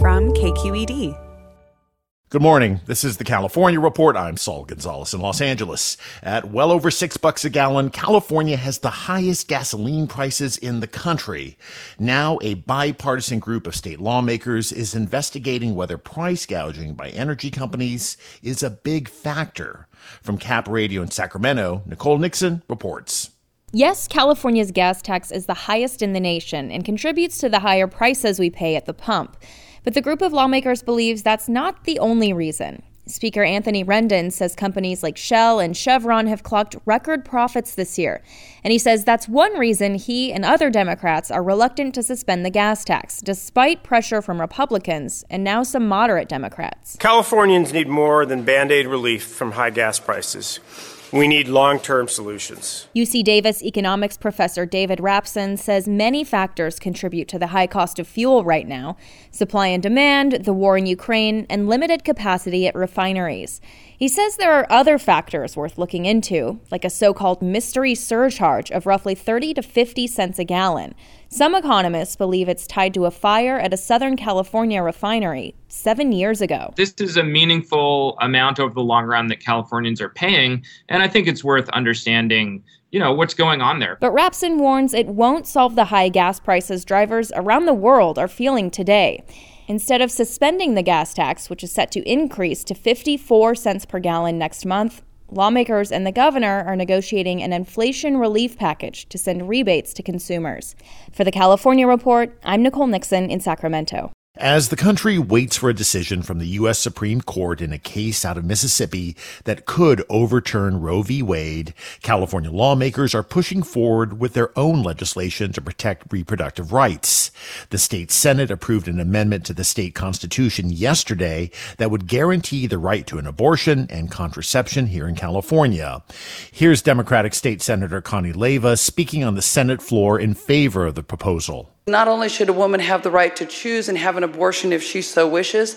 From KQED. Good morning. This is the California Report. I'm Saul Gonzalez in Los Angeles. At well over six bucks a gallon, California has the highest gasoline prices in the country. Now, a bipartisan group of state lawmakers is investigating whether price gouging by energy companies is a big factor. From Cap Radio in Sacramento, Nicole Nixon reports. Yes, California's gas tax is the highest in the nation and contributes to the higher prices we pay at the pump. But the group of lawmakers believes that's not the only reason. Speaker Anthony Rendon says companies like Shell and Chevron have clocked record profits this year. And he says that's one reason he and other Democrats are reluctant to suspend the gas tax, despite pressure from Republicans and now some moderate Democrats. Californians need more than band aid relief from high gas prices. We need long term solutions. UC Davis economics professor David Rapson says many factors contribute to the high cost of fuel right now supply and demand, the war in Ukraine, and limited capacity at refineries. He says there are other factors worth looking into, like a so called mystery surcharge of roughly 30 to 50 cents a gallon. Some economists believe it's tied to a fire at a Southern California refinery seven years ago. This is a meaningful amount over the long run that Californians are paying, and I think it's worth understanding you know what's going on there. But Rapson warns it won't solve the high gas prices drivers around the world are feeling today. Instead of suspending the gas tax, which is set to increase to 54 cents per gallon next month, lawmakers and the governor are negotiating an inflation relief package to send rebates to consumers. For the California Report, I'm Nicole Nixon in Sacramento. As the country waits for a decision from the U.S. Supreme Court in a case out of Mississippi that could overturn Roe v. Wade, California lawmakers are pushing forward with their own legislation to protect reproductive rights. The state Senate approved an amendment to the state constitution yesterday that would guarantee the right to an abortion and contraception here in California. Here's Democratic State Senator Connie Leyva speaking on the Senate floor in favor of the proposal. Not only should a woman have the right to choose and have an abortion if she so wishes,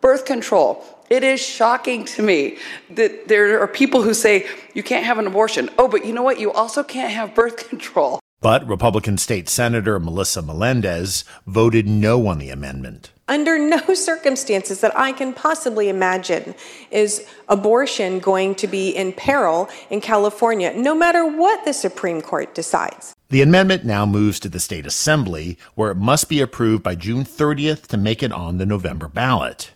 birth control. It is shocking to me that there are people who say you can't have an abortion. Oh, but you know what? You also can't have birth control. But Republican State Senator Melissa Melendez voted no on the amendment. Under no circumstances that I can possibly imagine is abortion going to be in peril in California, no matter what the Supreme Court decides. The amendment now moves to the state assembly, where it must be approved by June 30th to make it on the November ballot.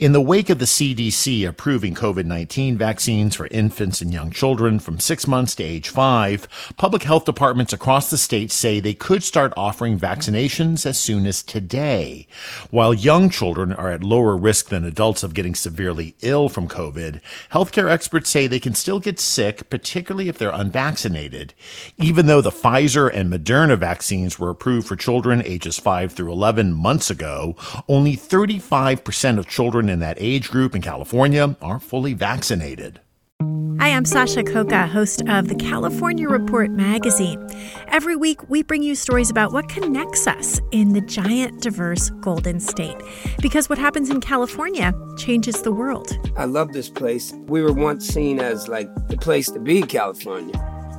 In the wake of the CDC approving COVID 19 vaccines for infants and young children from six months to age five, public health departments across the state say they could start offering vaccinations as soon as today. While young children are at lower risk than adults of getting severely ill from COVID, healthcare experts say they can still get sick, particularly if they're unvaccinated. Even though the Pfizer and Moderna vaccines were approved for children ages 5 through 11 months ago, only 35% of children in that age group in California are fully vaccinated. Hi, I'm Sasha Khokha, host of the California Report magazine. Every week, we bring you stories about what connects us in the giant, diverse Golden State. Because what happens in California changes the world. I love this place. We were once seen as like the place to be, California.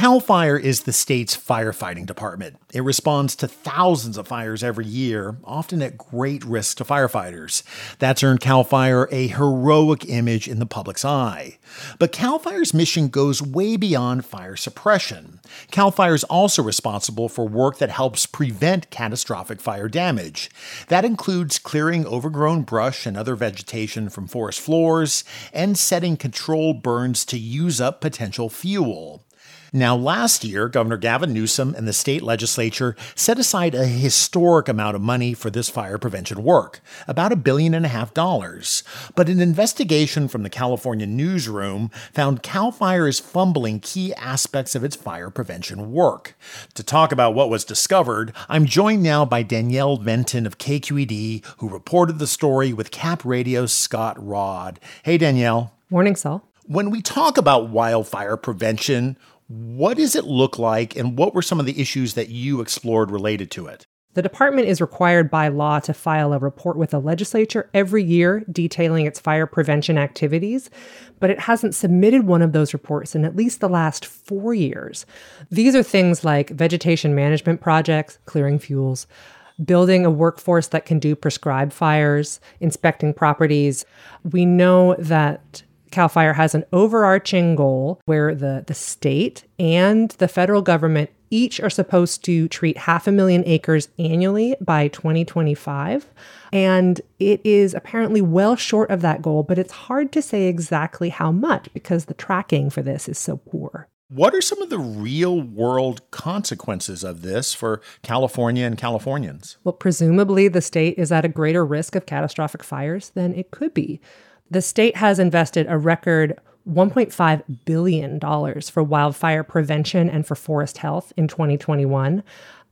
CAL FIRE is the state's firefighting department. It responds to thousands of fires every year, often at great risk to firefighters. That's earned CAL FIRE a heroic image in the public's eye. But CAL FIRE's mission goes way beyond fire suppression. CAL FIRE is also responsible for work that helps prevent catastrophic fire damage. That includes clearing overgrown brush and other vegetation from forest floors and setting controlled burns to use up potential fuel. Now, last year, Governor Gavin Newsom and the state legislature set aside a historic amount of money for this fire prevention work, about a billion and a half dollars. But an investigation from the California newsroom found CAL FIRE is fumbling key aspects of its fire prevention work. To talk about what was discovered, I'm joined now by Danielle Venton of KQED, who reported the story with Cap Radio's Scott Rodd. Hey, Danielle. Morning, Saul. When we talk about wildfire prevention, what does it look like, and what were some of the issues that you explored related to it? The department is required by law to file a report with the legislature every year detailing its fire prevention activities, but it hasn't submitted one of those reports in at least the last four years. These are things like vegetation management projects, clearing fuels, building a workforce that can do prescribed fires, inspecting properties. We know that CAL FIRE has an overarching goal where the, the state and the federal government each are supposed to treat half a million acres annually by 2025. And it is apparently well short of that goal, but it's hard to say exactly how much because the tracking for this is so poor. What are some of the real world consequences of this for California and Californians? Well, presumably the state is at a greater risk of catastrophic fires than it could be. The state has invested a record $1.5 billion for wildfire prevention and for forest health in 2021.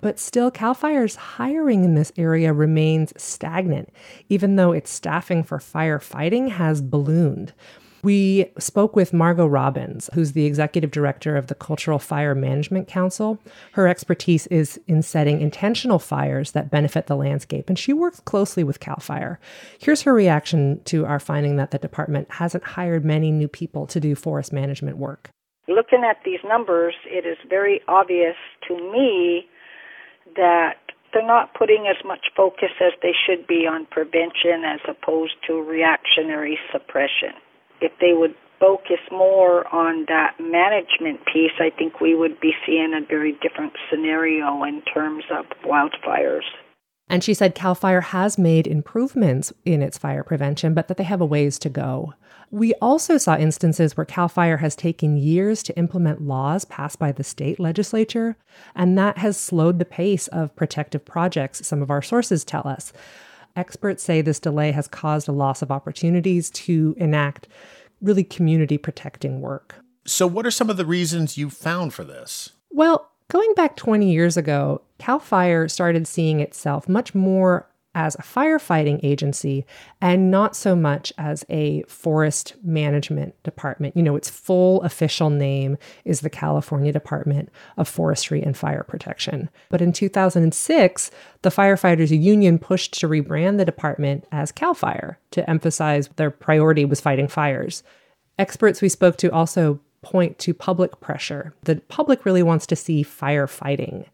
But still, CAL FIRE's hiring in this area remains stagnant, even though its staffing for firefighting has ballooned. We spoke with Margo Robbins, who's the executive director of the Cultural Fire Management Council. Her expertise is in setting intentional fires that benefit the landscape, and she works closely with CAL FIRE. Here's her reaction to our finding that the department hasn't hired many new people to do forest management work. Looking at these numbers, it is very obvious to me that they're not putting as much focus as they should be on prevention as opposed to reactionary suppression if they would focus more on that management piece, I think we would be seeing a very different scenario in terms of wildfires. And she said CAL FIRE has made improvements in its fire prevention, but that they have a ways to go. We also saw instances where CAL FIRE has taken years to implement laws passed by the state legislature, and that has slowed the pace of protective projects, some of our sources tell us. Experts say this delay has caused a loss of opportunities to enact really community protecting work. So, what are some of the reasons you found for this? Well, going back 20 years ago, CAL FIRE started seeing itself much more as a firefighting agency and not so much as a forest management department. You know, its full official name is the California Department of Forestry and Fire Protection. But in 2006, the firefighters union pushed to rebrand the department as CAL FIRE to emphasize their priority was fighting fires. Experts we spoke to also point to public pressure. The public really wants to see firefighting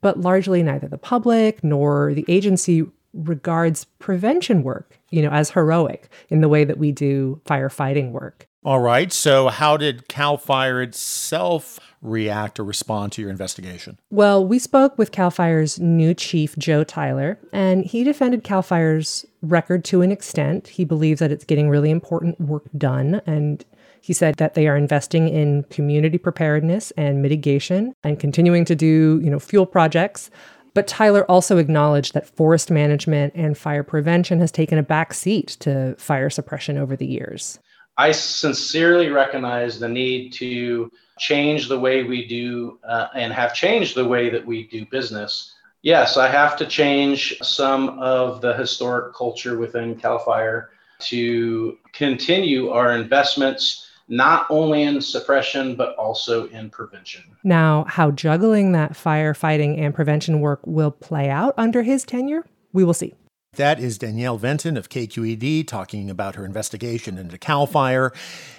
but largely neither the public nor the agency regards prevention work, you know, as heroic in the way that we do firefighting work. All right. So, how did CAL FIRE itself react or respond to your investigation? Well, we spoke with CAL FIRE's new chief, Joe Tyler, and he defended CAL FIRE's record to an extent. He believes that it's getting really important work done. And he said that they are investing in community preparedness and mitigation and continuing to do, you know, fuel projects but Tyler also acknowledged that forest management and fire prevention has taken a back seat to fire suppression over the years. I sincerely recognize the need to change the way we do uh, and have changed the way that we do business. Yes, I have to change some of the historic culture within CAL FIRE to continue our investments not only in suppression, but also in prevention. Now, how juggling that firefighting and prevention work will play out under his tenure, we will see. That is Danielle Venton of KQED talking about her investigation into CAL FIRE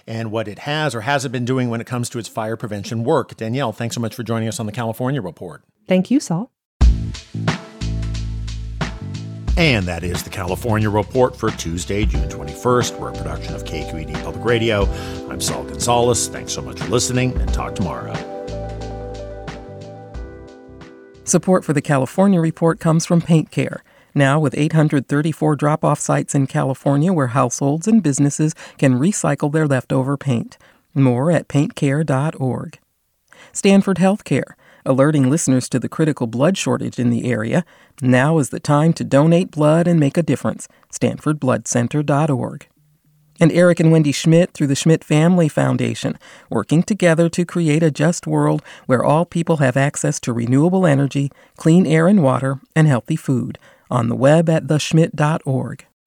and what it has or hasn't been doing when it comes to its fire prevention work. Danielle, thanks so much for joining us on the California Report. Thank you, Saul. And that is the California Report for Tuesday, June 21st. We're a production of KQED Public Radio. I'm Saul Gonzalez. Thanks so much for listening and talk tomorrow. Support for the California Report comes from Paint Care. Now, with 834 drop off sites in California where households and businesses can recycle their leftover paint. More at paintcare.org. Stanford Healthcare, alerting listeners to the critical blood shortage in the area. Now is the time to donate blood and make a difference. StanfordBloodCenter.org. And Eric and Wendy Schmidt through the Schmidt Family Foundation, working together to create a just world where all people have access to renewable energy, clean air and water, and healthy food on the web at theschmidt.org.